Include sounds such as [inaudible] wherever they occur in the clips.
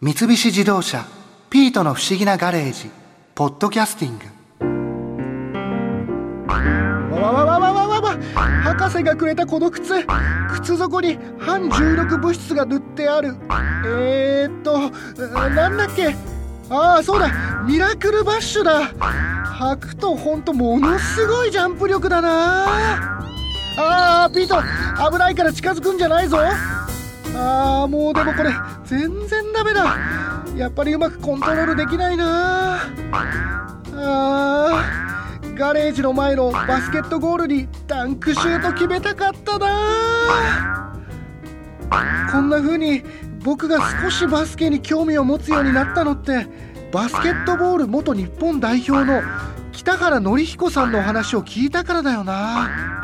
三菱自動車「ピートの不思議なガレージ」「ポッドキャスティング」わわわわわわわ博士がくれたこの靴靴底に反重力物質が塗ってある。えー、っとなんだっけ？ああそうだミラクルバッシュだ。履くとほんとものすごいジャンプ力だな。ああピート危ないから近づくんじゃないぞ。あーもうでもこれ全然ダメだ。やっぱりうまくコントロールできないな。あー。ガレージの前のバスケットゴールにダンクシュート決めたかったな。こんな風に僕が少しバスケに興味を持つようになったのってバスケットボール元日本代表の北原紀彦さんのお話を聞いたからだよな。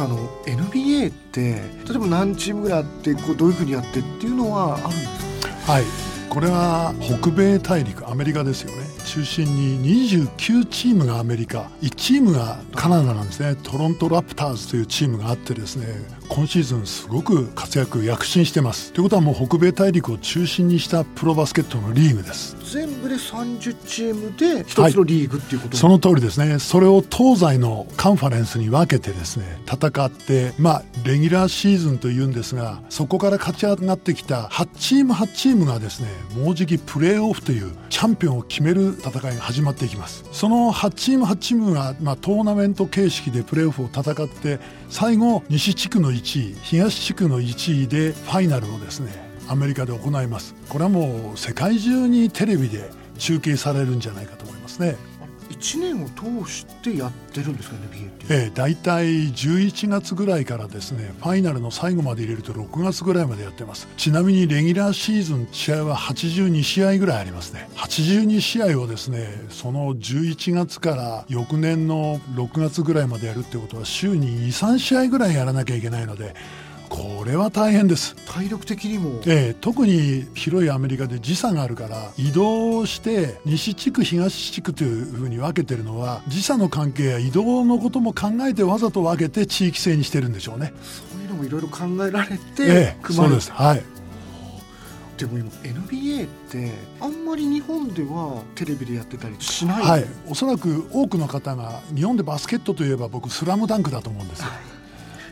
さんあの NBA って例えば何チームぐらいあってこうどういうふうにやってっていうのはあるんですか？はい。これは北米大陸アメリカですよね。中心に29チームがアメリカ。1チームがカナダなんですね。トロントラプターズというチームがあってですね今シーズンすごく活躍躍進してます。ということはもう北米大陸を中心にしたプロバスケットのリーグです。全部で30チームで一つのリーグっていうこと、はい、その通りですね。それを東西のカンファレンスに分けてですね戦ってまあレギュラーシーズンというんですがそこから勝ち上がってきた8チーム8チームがですねもうじきプレーオフというチャンピオンを決める戦いが始まっていきます。その8チーム8チームが、まあ、トーナメント形式でプレーオフを戦って最後西地区の1位東地区の1位でファイナルをですねアメリカで行います。これはもう世界中にテレビで中継されるんじゃないかと思いますね。1年を通してやってるんですか NBA ってええ大体11月ぐらいからですねファイナルの最後まで入れると6月ぐらいまでやってます。ちなみにレギュラーシーズン試合は82試合ぐらいありますね。82試合をですねその11月から翌年の6月ぐらいまでやるってことは週に23試合ぐらいやらなきゃいけないのでこれは大変です。体力的にも、ええ、特に広いアメリカで時差があるから移動して西地区東地区というふうに分けてるのは時差の関係や移動のことも考えてわざと分けて地域性にしてるんでしょうね。そういうのもいろいろ考えられて、ええ、そうです。はい。でも今 NBA ってあんまり日本ではテレビでやってたりしない。はい。おそらく多くの方が日本でバスケットといえば僕「スラムダンクだと思うんですよ。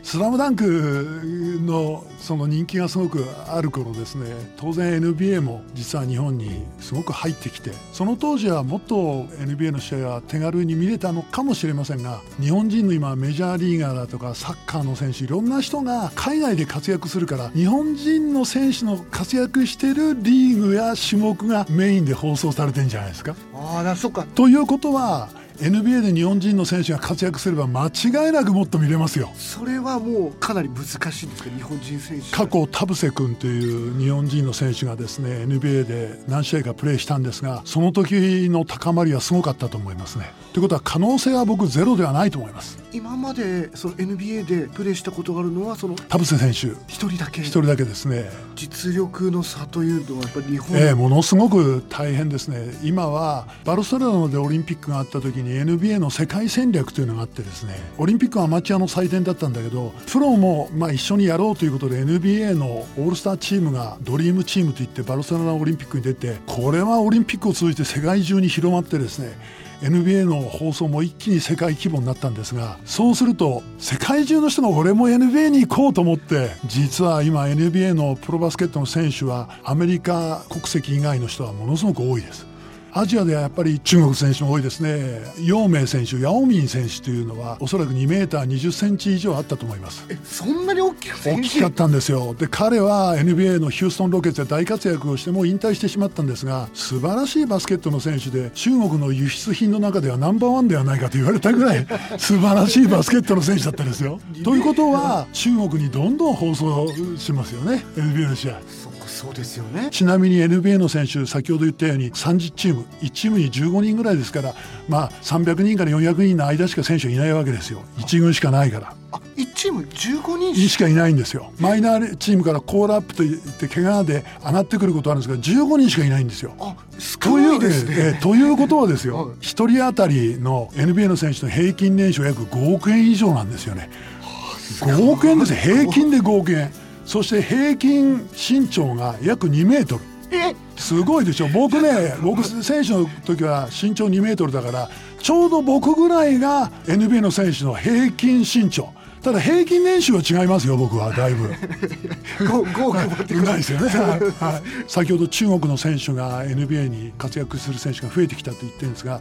スラムダンクのその人気がすごくある頃ですね当然 NBA も実は日本にすごく入ってきてその当時はもっと NBA の試合は手軽に見れたのかもしれませんが日本人の今メジャーリーガーだとかサッカーの選手いろんな人が海外で活躍するから日本人の選手の活躍してるリーグや種目がメインで放送されてるんじゃないですか。あそっかということは NBA で日本人の選手が活躍すれば間違いなくもっと見れますよ。それはもうかなり難しいんですか？日本人選手。過去田臥君という日本人の選手がですね NBA で何試合かプレーしたんですがその時の高まりはすごかったと思いますね。ということは可能性は僕ゼロではないと思います。今までその NBA でプレーしたことがあるのはその田臥選手。一人だけ。一人だけですね。実力の差というのはやっぱり日本。ええものすごく大変ですね。今はバルセロナでオリンピックがあった時に NBA の世界戦略というのがあってですねオリンピックはアマチュアの祭典だったんだけどプロもまあ一緒にやろうということで NBA のオールスターチームがドリームチームといってバルセロナオリンピックに出てこれはオリンピックを通じて世界中に広まってですね NBA の放送も一気に世界規模になったんですがそうすると世界中の人が俺も NBA に行こうと思って実は今 NBA のプロバスケットの選手はアメリカ国籍以外の人はものすごく多いです。アジアではやっぱり中国選手も多いですね。陽明選手ヤオミン選手というのはおそらく2メーター20センチ以上あったと思います。えそんなに大きく大きかったんですよ。で彼は NBA のヒューストン・ロケッツで大活躍をしても引退してしまったんですが素晴らしいバスケットの選手で中国の輸出品の中ではナンバーワンではないかと言われたぐらい [laughs] 素晴らしいバスケットの選手だったんですよ。ということは中国にどんどん放送しますよね。NBA の試合そうですよね。ちなみに NBA の選手先ほど言ったように30チーム1チームに15人ぐらいですからまあ300人から400人の間しか選手はいないわけですよ。1軍しかないから。あ1チーム15人しか。いないんですよ。マイナーチームからコールアップといって怪我で上がってくることあるんですが15人しかいないんですよ。あ少ないですね、えー、ということはですよ、1人当たりの NBA の選手の平均年収約5億円以上なんですよね。5億円です平均で5億円。そして平均身長が約2メートル。え？すごいでしょ。僕ね僕選手の時は身長2メートルだからちょうど僕ぐらいが NBA の選手の平均身長。ただ平均年収は違いますよ僕はだいぶ。[laughs] ご豪華持ってくるうまいですよね、はい、先ほど中国の選手が NBA に活躍する選手が増えてきたと言ってるんですが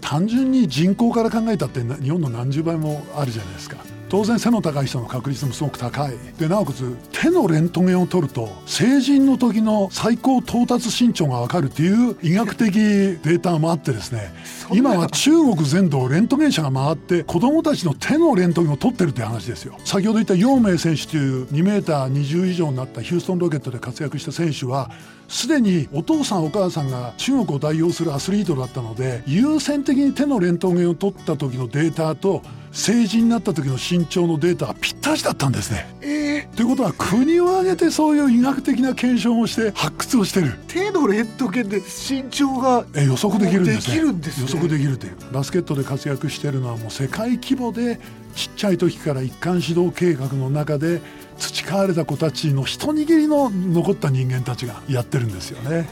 単純に人口から考えたって日本の何十倍もあるじゃないですか当然背の高い人の確率もすごく高い。でなおかつ手のレントゲンを取ると成人の時の最高到達身長が分かるっていう医学的データもあってですね今は中国全土をレントゲン車が回って子供たちの手のレントゲンを取ってるって話ですよ。先ほど言った陽明選手という2メーター20以上になったヒューストンロケットで活躍した選手はすでにお父さんお母さんが中国を代表するアスリートだったので優先的に手のレントゲンを取った時のデータと成人になった時の身長のデータはぴったしだったんですね。えということは国を挙げてそういう医学的な検証をして発掘をしてる。ー、手のレントゲンで身長がえ予測できるんですね。ね。予測できるという。バスケットで活躍してるのはもう世界規模でちっちゃい時から一貫指導計画の中で培われた子たちの一握りの残った人間たちがやってるんですよね。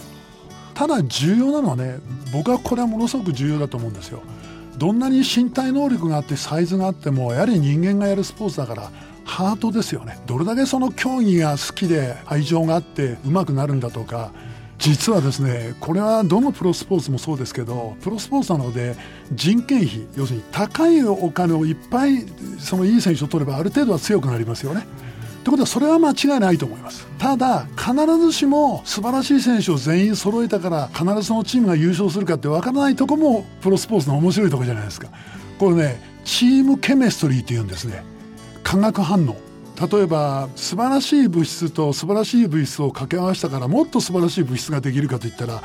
ただ重要なのはね僕はこれはものすごく重要だと思うんですよ。どんなに身体能力があってサイズがあってもやはり人間がやるスポーツだからハートですよね。どれだけその競技が好きで愛情があって上手くなるんだとか実はですねこれはどのプロスポーツもそうですけどプロスポーツなので人件費要するに高いお金をいっぱいそのいい選手を取ればある程度は強くなりますよね。ということはそれは間違いないと思います。ただ必ずしも素晴らしい選手を全員揃えたから必ずそのチームが優勝するかってわからないとこもプロスポーツの面白いとこじゃないですか。これねチームケメストリーっていうんですね。化学反応。例えば素晴らしい物質と素晴らしい物質を掛け合わせたからもっと素晴らしい物質ができるかといったら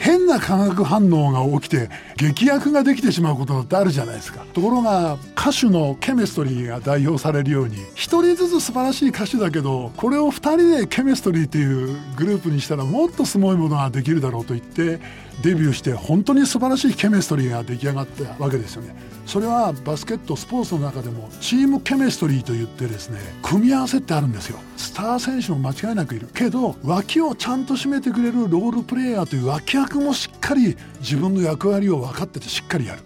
変な化学反応が起きて劇薬ができてしまうことだってあるじゃないですか。ところが歌手のケメストリーが代表されるように一人ずつ素晴らしい歌手だけどこれを二人でケメストリーっていうグループにしたらもっとすごいものができるだろうと言ってデビューして本当に素晴らしいケメストリーが出来上がったわけですよね。それはバスケットスポーツの中でもチームケメストリーと言ってですね組み合わせってあるんですよ。スター選手も間違いなくいる。けど脇をちゃんと締めてくれるロールプレイヤーという脇役もしっかり自分の役割を分かっててしっかりやる。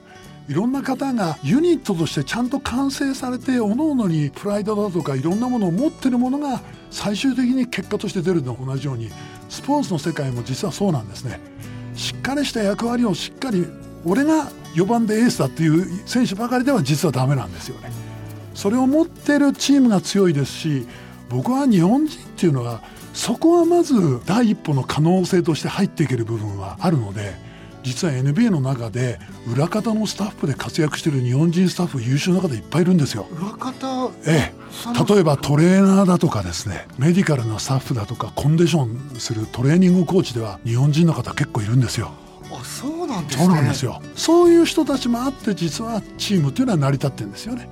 いろんな方がユニットとしてちゃんと完成されて各々にプライドだとかいろんなものを持ってるものが最終的に結果として出るのと同じようにスポーツの世界も実はそうなんですね。しっかりした役割をしっかり俺が4番でエースだっていう選手ばかりでは実はダメなんですよね。それを持ってるチームが強いですし僕は日本人っていうのはそこはまず第一歩の可能性として入っていける部分はあるので実は NBA の中で裏方のスタッフで活躍してる日本人スタッフ優秀な方いっぱいいるんですよ。裏方ええ、例えばトレーナーだとかですねメディカルなスタッフだとかコンディションするトレーニングコーチでは日本人の方結構いるんですよ。あそうなんですねそうなんですよ。そういう人たちもあって実はチームっていうのは成り立ってるんですよね。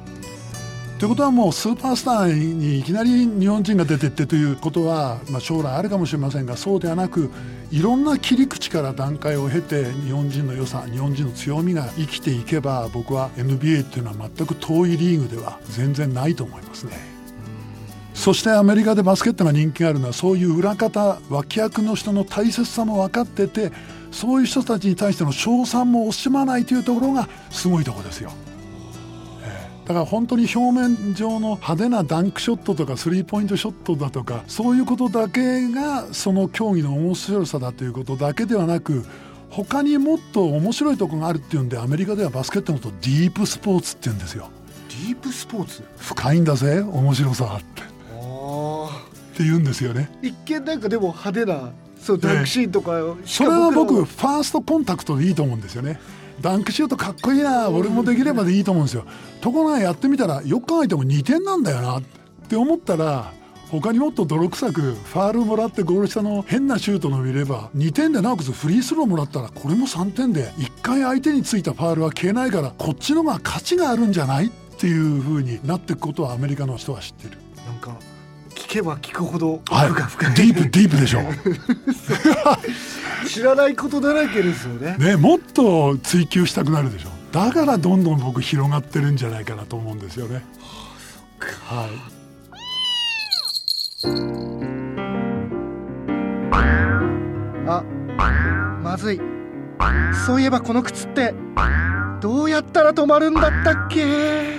ということはもうスーパースターにいきなり日本人が出てってということは、まあ、将来あるかもしれませんがそうではなくいろんな切り口から段階を経て日本人の良さ日本人の強みが生きていけば僕は NBA っていうのは全く遠いリーグでは全然ないと思いますね。そしてアメリカでバスケットが人気があるのはそういう裏方脇役の人の大切さも分かっててそういう人たちに対しての称賛も惜しまないというところがすごいとこですよ。だから本当に表面上の派手なダンクショットとかスリーポイントショットだとかそういうことだけがその競技の面白さだということだけではなく他にもっと面白いところがあるっていうんでアメリカではバスケットのことディープスポーツって言うんですよ。ディープスポーツ？深いんだぜ面白さって。っあて言うんですよね。一見なんかでも派手なそうダンクシーンとか、それは僕らファーストコンタクトでいいと思うんですよね。ダンクシュートかっこいいな俺もできればでいいと思うんですよ。ところがやってみたらよく考えても2点なんだよなって思ったら他にもっと泥臭くファールもらってゴール下の変なシュートの見れば2点でなおかつフリースローもらったらこれも3点で。1回相手についたファールは消えないからこっちの方が価値があるんじゃないっていう風になっていくことはアメリカの人は知ってる。なんか聞けば聞くほど奥が深い、はい、ディープディープでしょ。う [laughs] 知らないことだらけですよね。ねもっと追求したくなるでしょ。うだからどんどん僕広がってるんじゃないかなと思うんですよね、はい。あまずい。そういえばこの靴ってどうやったら止まるんだったっけ？